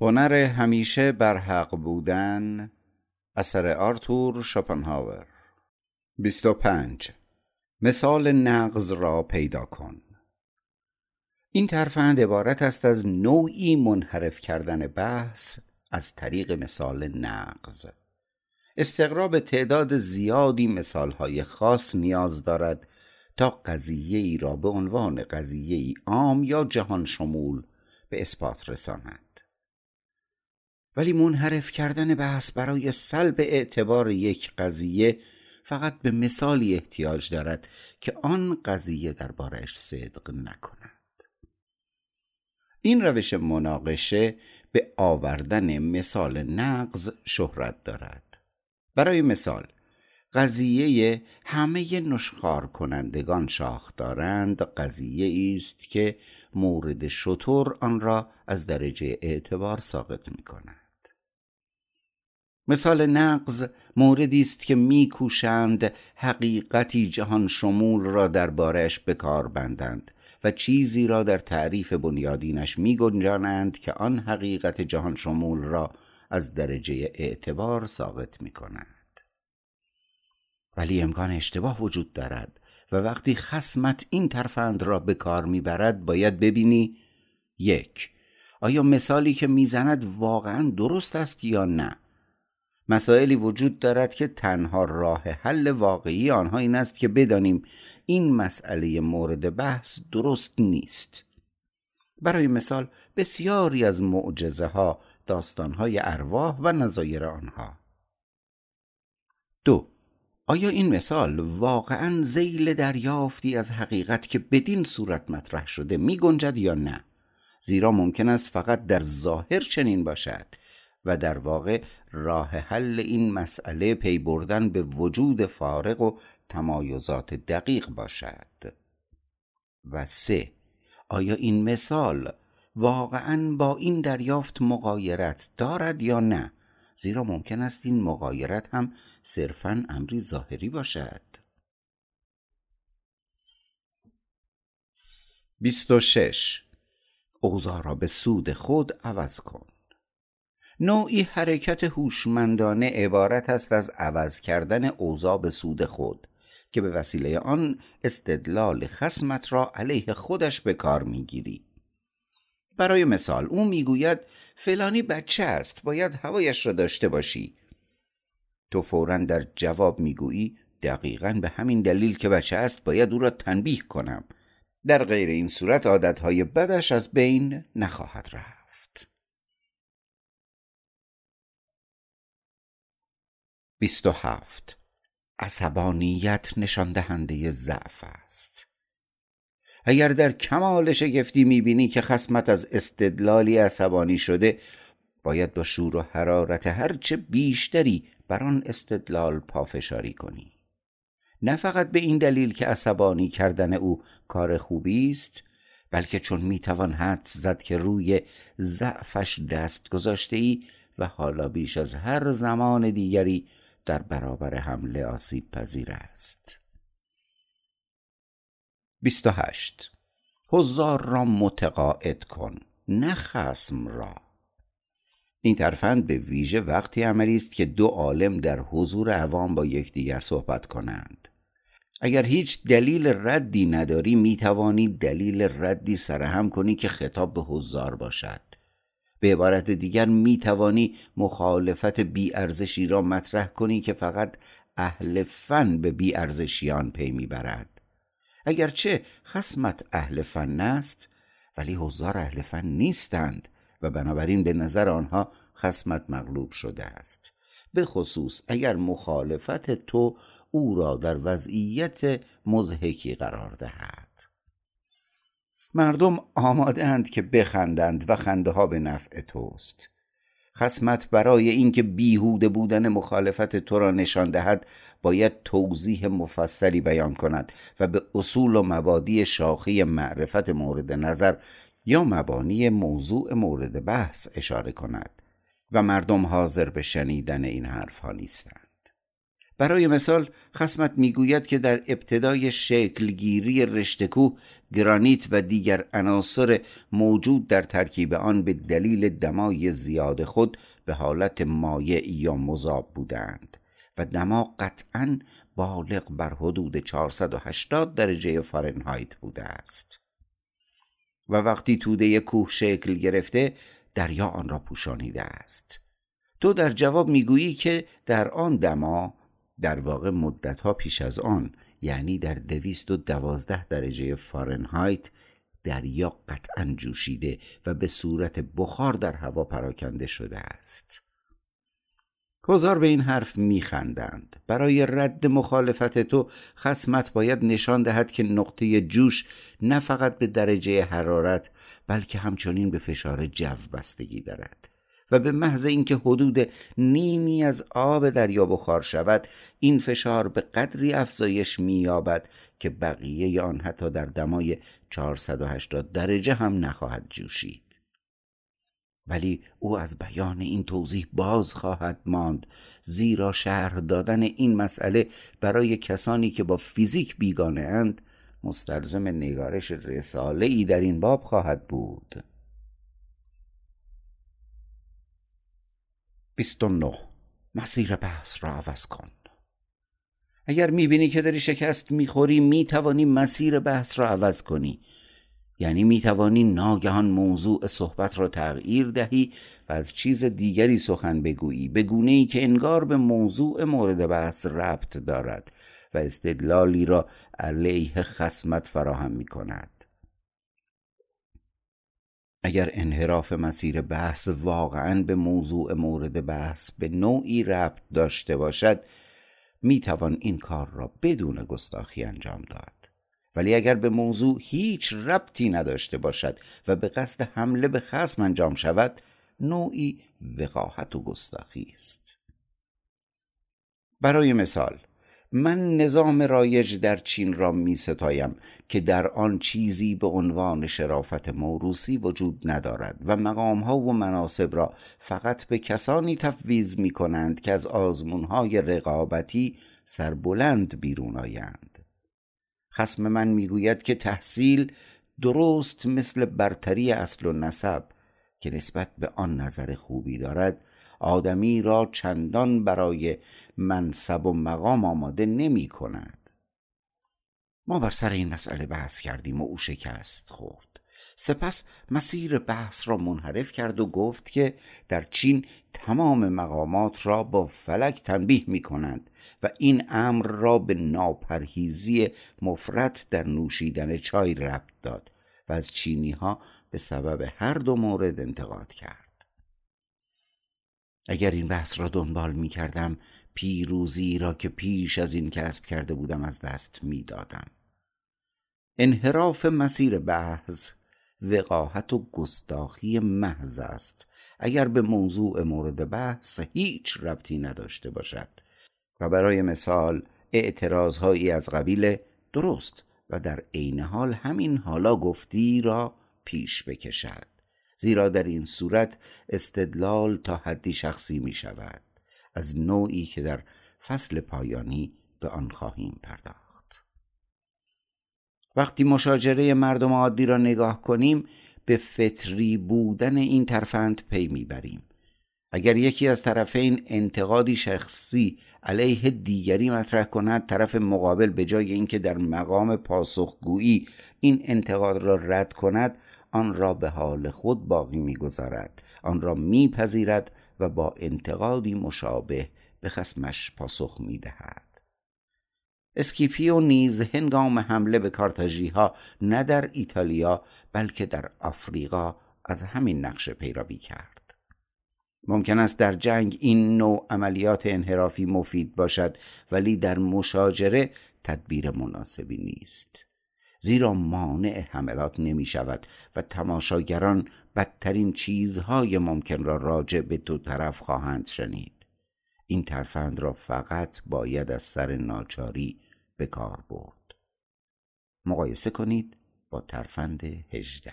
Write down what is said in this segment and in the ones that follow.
هنر همیشه بر حق بودن اثر آرتور شوپنهاور 25 مثال نقض را پیدا کن. این ترفند عبارت است از نوعی منحرف کردن بحث از طریق مثال نقض. استقراب تعداد زیادی مثالهای خاص نیاز دارد تا قضیه ای را به عنوان قضیه ای عام یا جهان شمول به اثبات رساند. ولی منحرف کردن بحث برای سلب اعتبار یک قضیه فقط به مثالی احتیاج دارد که آن قضیه دربارش صدق نکند. این روش مناقشه به آوردن مثال نقض شهرت دارد. برای مثال قضیه همه نشخار کنندگان شاخ دارند قضیه است که مورد شطور آن را از درجه اعتبار ساقط می کند مثال نقض موردی است که میکوشند حقیقتی جهان شمول را دربارش به کار بندند و چیزی را در تعریف بنیادینش می گنجانند که آن حقیقت جهان شمول را از درجه اعتبار ساقط می کند ولی امکان اشتباه وجود دارد و وقتی خسمت این ترفند را به کار می‌برد باید ببینی یک آیا مثالی که می‌زند واقعا درست است یا نه؟ مسائلی وجود دارد که تنها راه حل واقعی آنها این است که بدانیم این مسئله مورد بحث درست نیست. برای مثال بسیاری از معجزه ها داستان های ارواح و نظایر آنها. دو آیا این مثال واقعا زیل دریافتی از حقیقت که بدین صورت مطرح شده می گنجد یا نه؟ زیرا ممکن است فقط در ظاهر چنین باشد. و در واقع راه حل این مسئله پی بردن به وجود فارغ و تمایزات دقیق باشد. و سه آیا این مثال واقعا با این دریافت مقایرت دارد یا نه؟ زیرا ممکن است این مقایرت هم صرفا امری ظاهری باشد. 26 اوضاع را به سود خود عوض کن. نوعی حرکت هوشمندانه عبارت است از عوض کردن اوضاع به سود خود که به وسیله آن استدلال خسمت را علیه خودش به کار می‌گیری. برای مثال او می‌گوید فلانی بچه است باید هوایش را داشته باشی. تو فورا در جواب می‌گویی دقیقا به همین دلیل که بچه است باید او را تنبیه کنم. در غیر این صورت عادتهای بدش از بین نخواهد رفت. 27 عصبانیت نشان دهنده ضعف است. اگر در کمال شگفتی می‌بینی که خسمت از استدلالی عصبانی شده باید با شور و حرارت هرچه بیشتری بر آن استدلال پافشاری کنی. نه فقط به این دلیل که عصبانی کردن او کار خوبی است بلکه چون می‌توان حد زد که روی ضعفش دست گذاشته ای و حالا بیش از هر زمان دیگری در برابر حمله آسیب پذیر است. 28 حضار را متقاعد کن نه خسم را. این ترفند به ویژه وقتی عملی است که دو عالم در حضور عوام با یکدیگر صحبت کنند. اگر هیچ دلیل ردی نداری می توانی دلیل ردی سرهم کنی که خطاب به حضار باشد. به عبارت دیگر می توانی مخالفت ارزشی را مطرح کنی که فقط اهل فن به ارزشیان پی می‌برد. اگرچه خسمت اهل فن است ولی حضار اهل فن نیستند و بنابراین به نظر آنها خسمت مغلوب شده است. به خصوص اگر مخالفت تو او را در وضعیت مزهکی قرار دهد. مردم آماده اند که بخندند و خنده ها به نفع توست. خسمت برای اینکه بیهوده بودن مخالفت تو را نشان دهد باید توضیح مفصلی بیان کند و به اصول و مبادی شاخی معرفت مورد نظر یا مبانی موضوع مورد بحث اشاره کند و مردم حاضر به شنیدن این حرف ها نیستند. برای مثال خسمت می‌گوید که در ابتدای شکلگیری رشتکو گرانیت و دیگر عناصر موجود در ترکیب آن به دلیل دمای زیاد خود به حالت مایع یا مذاب بودند و دما قطعا بالغ بر حدود 480 درجه فارنهایت بوده است. و وقتی توده کوه شکل گرفته دریا آن را پوشانیده است. تو در جواب می‌گویی که در آن دما در واقع مدتها پیش از آن یعنی در دویست و دوازده درجه فارنهایت دریا قطعا جوشیده و به صورت بخار در هوا پراکنده شده است. هزار به این حرف میخندند. برای رد مخالفت تو خسمت باید نشان دهد که نقطه جوش نه فقط به درجه حرارت بلکه همچنین به فشار جو بستگی دارد. و به محض اینکه حدود نیمی از آب دریا بخار شود این فشار به قدری افزایش مییابد که بقیه آن حتی در دمای 480 درجه هم نخواهد جوشید. ولی او از بیان این توضیح باز خواهد ماند زیرا شهر دادن این مسئله برای کسانی که با فیزیک بیگانه اند مستلزم نگارش رساله ای در این باب خواهد بود. 29 مسیر بحث را عوض کن. اگر می‌بینی که داری شکست می‌خوری می‌توانی مسیر بحث را عوض کنی. یعنی می‌توانی ناگهان موضوع صحبت را تغییر دهی و از چیز دیگری سخن بگویی به گونه ای که انگار به موضوع مورد بحث ربط دارد و استدلالی را علیه خسمت فراهم می کند اگر انحراف مسیر بحث واقعا به موضوع مورد بحث به نوعی ربط داشته باشد می توان این کار را بدون گستاخی انجام داد. ولی اگر به موضوع هیچ ربطی نداشته باشد و به قصد حمله به خصم انجام شود نوعی وقاحت و گستاخی است. برای مثال من نظام رایج در چین را می ستایم که در آن چیزی به عنوان شرافت موروسی وجود ندارد و مقام ها و مناسب را فقط به کسانی تفویض می کنند که از آزمون های رقابتی سربلند بیرون آیند. خسم من می‌گوید که تحصیل درست مثل برتری اصل و نسب که نسبت به آن نظر خوبی دارد آدمی را چندان برای منصب و مقام آماده نمی کند. ما بر سر این مسئله بحث کردیم و او شکست خورد. سپس مسیر بحث را منحرف کرد و گفت که در چین تمام مقامات را با فلک تنبیه می کنند و این امر را به ناپرهیزی مفرد در نوشیدن چای ربط داد و از چینی ها به سبب هر دو مورد انتقاد کرد. اگر این بحث را دنبال می کردم پیروزی را که پیش از این کسب کرده بودم از دست می دادم. انحراف مسیر بحث وقاحت و گستاخی محض است اگر به موضوع مورد بحث هیچ ربطی نداشته باشد و برای مثال اعتراضهایی از قبیل درست و در عین حال همین حالا گفتی را پیش بکشد زیرا در این صورت استدلال تا حدی شخصی می شود. از نوعی که در فصل پایانی به آن خواهیم پرداخت. وقتی مشاجره مردم عادی را نگاه کنیم به فطری بودن این ترفند پی می‌بریم اگر یکی از طرفین انتقادی شخصی علیه دیگری مطرح کند طرف مقابل به جای اینکه در مقام پاسخگویی این انتقاد را رد کند آن را به حال خود باقی می‌گذارد آن را میپذیرد و با انتقادی مشابه به خسمش پاسخ می‌دهد. اسکیپیو نیز هنگام حمله به کارتاژی ها نه در ایتالیا بلکه در آفریقا از همین نقشه پیروی کرد. ممکن است در جنگ این نوع عملیات انحرافی مفید باشد ولی در مشاجره تدبیر مناسبی نیست. زیرا مانع حملات نمی شود و تماشاگران بدترین چیزهای ممکن را راجع به دو طرف خواهند شنید. این ترفند را فقط باید از سر ناچاری به کار برد. مقایسه کنید با ترفند هجده.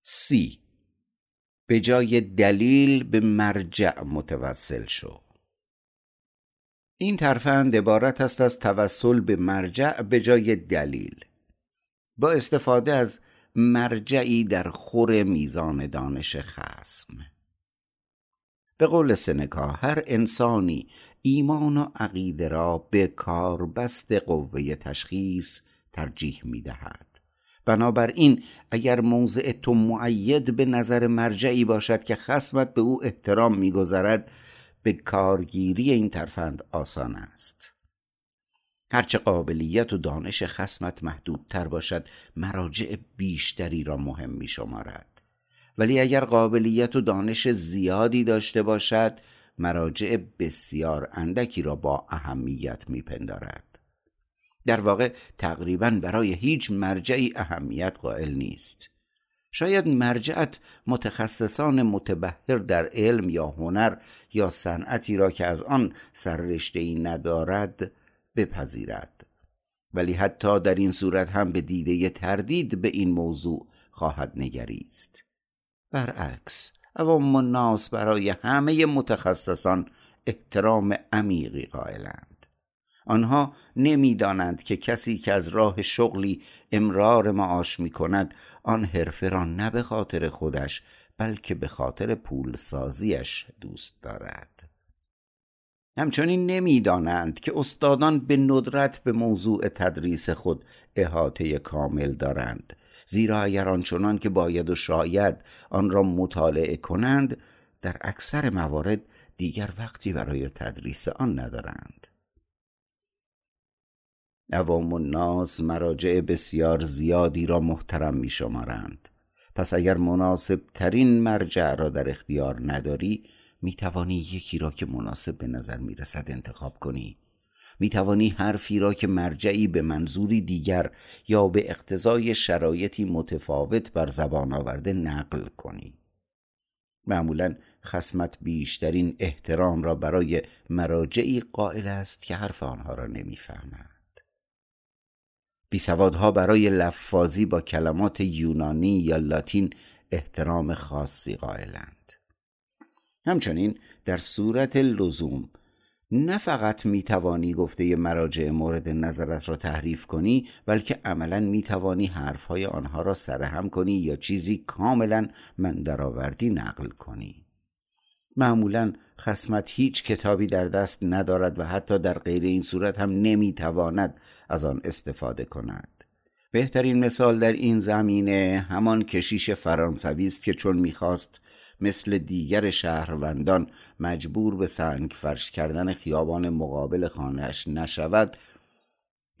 سی. به جای دلیل به مرجع متوسل شو. این ترفند عبارت است از توسل به مرجع به جای دلیل. با استفاده از مرجعی در خور میزان دانش خسم به قول سنکا هر انسانی ایمان و عقیده را به کار بست قوه تشخیص ترجیح می دهد بنابراین اگر موضع تو معید به نظر مرجعی باشد که خسمت به او احترام میگذرد به کارگیری این ترفند آسان است. هرچه قابلیت و دانش خسمت محدودتر باشد مراجع بیشتری را مهم می شمارد ولی اگر قابلیت و دانش زیادی داشته باشد مراجع بسیار اندکی را با اهمیت میپندارد. در واقع تقریبا برای هیچ مرجعی اهمیت قائل نیست. شاید مرجعت متخصصان متبهر در علم یا هنر یا صنعتی را که از آن سررشته ای ندارد بپذیرد. ولی حتی در این صورت هم به دیده تردید به این موضوع خواهد نگریست. برعکس عوام الناس برای همه متخصصان احترام عمیقی قائلند. آنها نمی‌دانند که کسی که از راه شغلی امرار معاش می کند آن حرفه را نه به خاطر خودش بلکه به خاطر پول سازیش دوست دارد. همچنین نمی‌دانند که استادان به ندرت به موضوع تدریس خود احاطه کامل دارند. زیرا اگر آنچنان که باید و شاید آن را مطالعه کنند در اکثر موارد دیگر وقتی برای تدریس آن ندارند. عوام الناس مراجع بسیار زیادی را محترم می شمارند پس اگر مناسب ترین مرجع را در اختیار نداری می توانی یکی را که مناسب به نظر می رسد انتخاب کنی. می توانی حرفی را که مرجعی به منظوری دیگر یا به اقتضای شرایطی متفاوت بر زبان آورده نقل کنی. معمولا خسمت بیشترین احترام را برای مراجعی قائل است که حرف آنها را نمی‌فهمد. بیسوادها برای لفاظی با کلمات یونانی یا لاتین احترام خاصی قائلند. همچنین در صورت لزوم نه فقط می توانی گفته مراجع مورد نظرت را تحریف کنی بلکه عملا می توانی حرفهای آنها را سرهم کنی یا چیزی کاملا من درآوردی نقل کنی. معمولا خسمت هیچ کتابی در دست ندارد و حتی در غیر این صورت هم نمی تواند از آن استفاده کند. بهترین مثال در این زمینه همان کشیش فرانسوی است که چون می‌خواست مثل دیگر شهروندان مجبور به سنگ فرش کردن خیابان مقابل خانهش نشود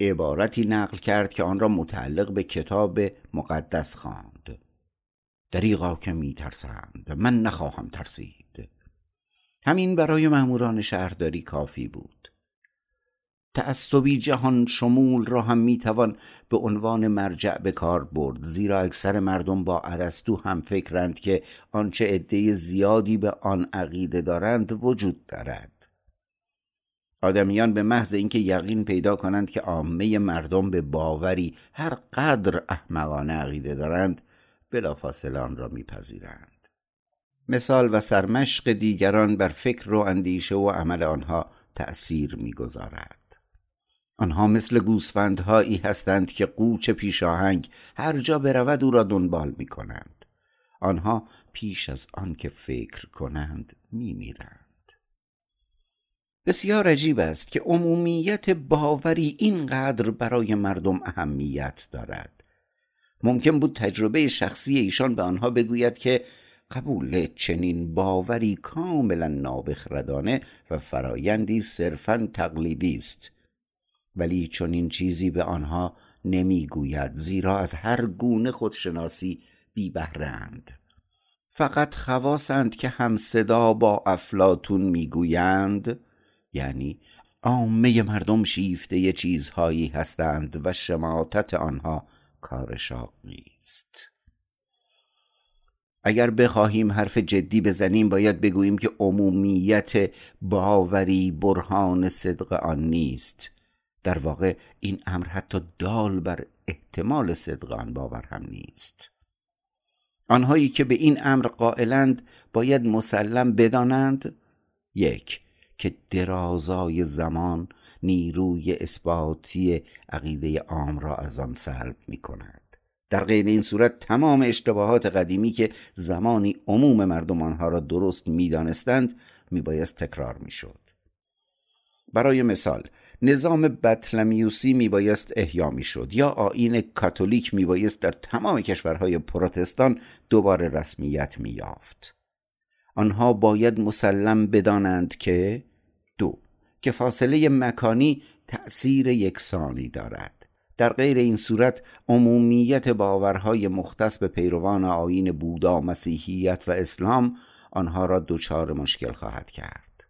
عبارتی نقل کرد که آن را متعلق به کتاب مقدس خواند. دریغا که می ترسند من نخواهم ترسید. همین برای ماموران شهرداری کافی بود. تعصبی جهان شمول را هم می‌توان به عنوان مرجع به کار برد زیرا اکثر مردم با ارسطو هم فکرند که آنچه عده زیادی به آن عقیده دارند وجود دارد. آدمیان به محض اینکه یقین پیدا کنند که عامه مردم به باوری هر قدر احمقانه عقیده دارند بلافاصله آن را میپذیرند. مثال و سرمشق دیگران بر فکر و اندیشه و عمل آنها تأثیر می‌گذارد. آنها مثل گوسفندهایی هستند که قوچ پیشاهنگ هر جا برود او را دنبال می کنند آنها پیش از آن که فکر کنند می میرند بسیار عجیب است که عمومیت باوری اینقدر برای مردم اهمیت دارد. ممکن بود تجربه شخصی ایشان به آنها بگوید که قبول چنین باوری کاملا نابخردانه و فرایندی صرفا تقلیدی است. ولی این چیزی به آنها نمی‌گوید زیرا از هر گونه خودشناسی بی بهرند فقط خواسند که هم صدا با افلاتون می‌گویند یعنی عامه مردم شیفته چیزهایی هستند و شماتت آنها کار شاق نیست. اگر بخواهیم حرف جدی بزنیم باید بگوییم که عمومیت باوری برهان صدق آن نیست. در واقع این امر حتی دال بر احتمال صدق آن باور هم نیست. آنهایی که به این امر قائلند باید مسلم بدانند یک که درازای زمان نیروی اثباتی عقیده عام را از آن سلب می کند در غیر این صورت تمام اشتباهات قدیمی که زمانی عموم مردم آنها را درست می‌دانستند میبایست تکرار می‌شد. برای مثال نظام بطلمیوسی میبایست احیا می‌شد یا آین کاتولیک میبایست در تمام کشورهای پروتستان دوباره رسمیت مییافت. آنها باید مسلم بدانند که دو که فاصله مکانی تأثیر یکسانی دارد. در غیر این صورت عمومیت باورهای مختص به پیروان آین بودا مسیحیت و اسلام آنها را دچار مشکل خواهد کرد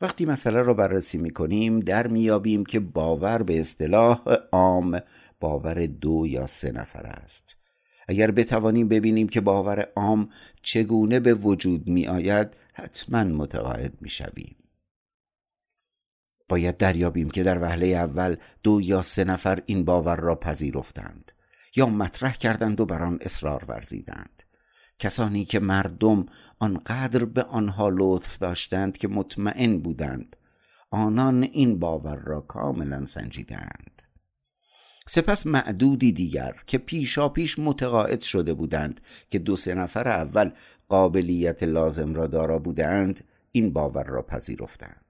وقتی مسئله را بررسی می کنیم در میابیم که باور به اصطلاح عام باور دو یا سه نفر است اگر بتوانیم ببینیم که باور عام چگونه به وجود می آید حتما متقاعد می شویم. باید دریابیم که در وهله اول دو یا سه نفر این باور را پذیرفتند یا مطرح کردند و بر آن اصرار ورزیدند. کسانی که مردم آنقدر به آنها لطف داشتند که مطمئن بودند آنان این باور را کاملا سنجیدند. سپس معدودی دیگر که پیشا پیش متقاعد شده بودند که دو سه نفر اول قابلیت لازم را دارا بودند این باور را پذیرفتند.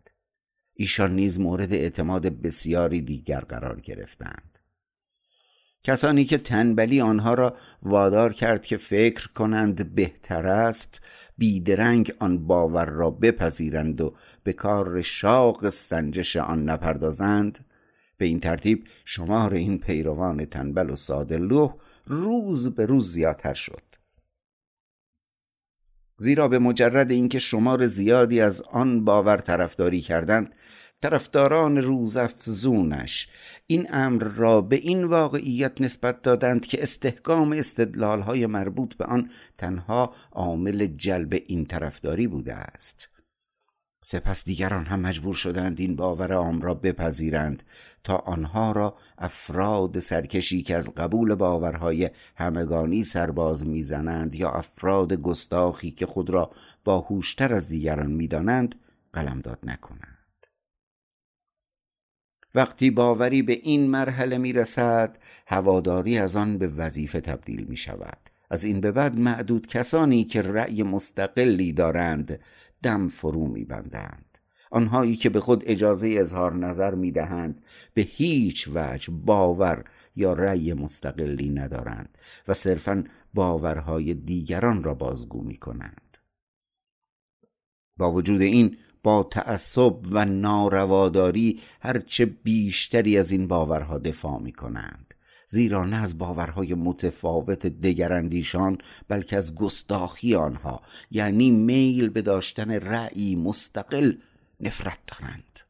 ایشان نیز مورد اعتماد بسیاری دیگر قرار گرفتند. کسانی که تنبلی آنها را وادار کرد که فکر کنند بهتر است بیدرنگ آن باور را بپذیرند و به کار شاق سنجش آن نپردازند. به این ترتیب شمار این پیروان تنبل و سادلوه روز به روز زیادتر شد. زیرا به مجرد اینکه شمار زیادی از آن باور طرفداری کردند طرفداران روزافزونش این امر را به این واقعیت نسبت دادند که استحکام استدلال های مربوط به آن تنها عامل جلب این طرفداری بوده است. سپس دیگران هم مجبور شدند این باور عام را بپذیرند تا آنها را افراد سرکشی که از قبول باورهای همگانی سرباز می‌زنند یا افراد گستاخی که خود را باهوشتر از دیگران می‌دانند قلمداد نکنند. وقتی باوری به این مرحله می رسد هواداری از آن به وظیفه تبدیل می شود از این به بعد معدود کسانی که رأی مستقلی دارند دم فرو میبندند. آنهایی که به خود اجازه اظهار نظر می‌دهند به هیچ وجه باور یا رأی مستقلی ندارند و صرفا باورهای دیگران را بازگو می کنند با وجود این با تعصب و نارواداری هرچه بیشتری از این باورها دفاع می کنند زیرا نه از باورهای متفاوت دگراندیشان بلکه از گستاخی آنها یعنی میل به داشتن رأی مستقل نفرت دارند.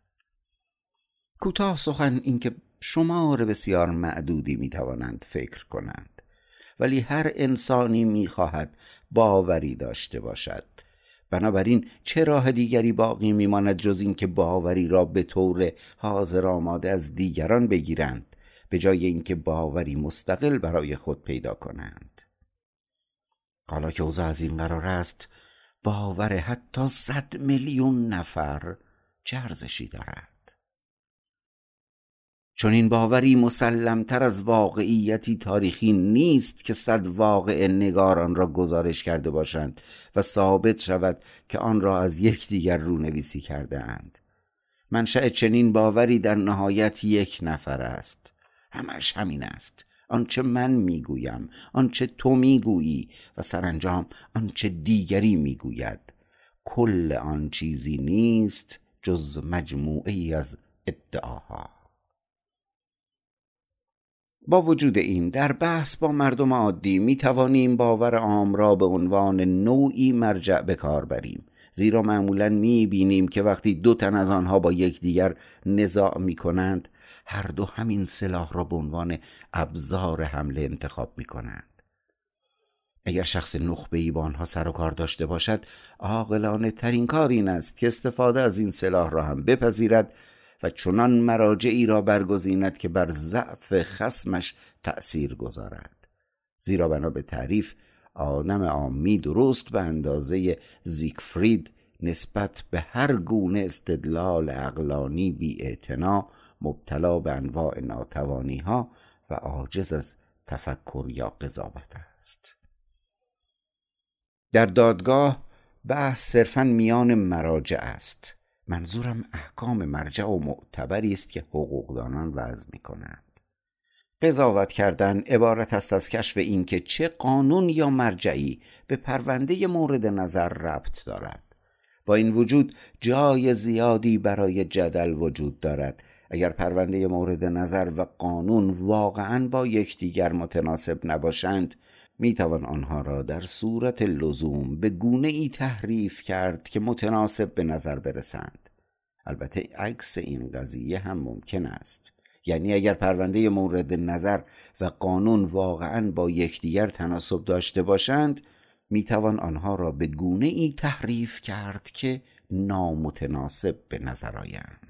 کوتاه سخن اینکه شمار بسیار معدودی می‌توانند فکر کنند. ولی هر انسانی می‌خواهد باوری داشته باشد. بنابراین چه راه دیگری باقی میماند جز اینکه باوری را به طور حاضر آماده از دیگران بگیرند؟ به جای اینکه باوری مستقل برای خود پیدا کنند. حالا که اوضاع از این قرار است باور حتی صد میلیون نفر چه دارد؟ چون این باوری مسلمتر از واقعیتی تاریخی نیست که صد واقع نگاران را گزارش کرده باشند و ثابت شود که آن را از یکدیگر رونویسی کرده اند. منشأ چنین باوری در نهایت یک نفر است. همش همین است. آنچه من می‌گویم آنچه تو می‌گویی و سرانجام آنچه دیگری می‌گوید. کل آن چیزی نیست جز مجموعه از ادعاها. با وجود این در بحث با مردم عادی می توانیم باور عام را به عنوان نوعی مرجع به کار بریم. زیرا معمولا می بینیم که وقتی دو تن از آنها با یکدیگر نزاع می کنند هر دو همین سلاح را به عنوان ابزار حمله انتخاب می کنند اگر شخص نخبه با آنها سر و کار داشته باشد عاقلانه ترین کار این است که استفاده از این سلاح را هم بپذیرد و چنان مراجعی را برگزیند که بر ضعف خسمش تأثیر گذارد. زیرا بنا به تعریف آدم عامی درست به اندازه زیگفرید نسبت به هر گونه استدلال اقلانی بی مبتلا به انواع ناتوانی ها و عاجز از تفکر یا قضاوت است. در دادگاه بحث صرفا میان مراجع است. منظورم احکام مرجع و معتبری است که حقوقدانان وضع می کنند قضاوت کردن عبارت است از کشف اینکه چه قانون یا مرجعی به پرونده مورد نظر ربط دارد. با این وجود جای زیادی برای جدل وجود دارد. اگر پرونده مورد نظر و قانون واقعا با یکدیگر متناسب نباشند می توان آنها را در صورت لزوم به گونه ای تحریف کرد که متناسب به نظر برسند. البته عکس این قضیه هم ممکن است. یعنی اگر پرونده مورد نظر و قانون واقعا با یکدیگر تناسب داشته باشند می توان آنها را به گونه ای تحریف کرد که نامتناسب به نظر آیند.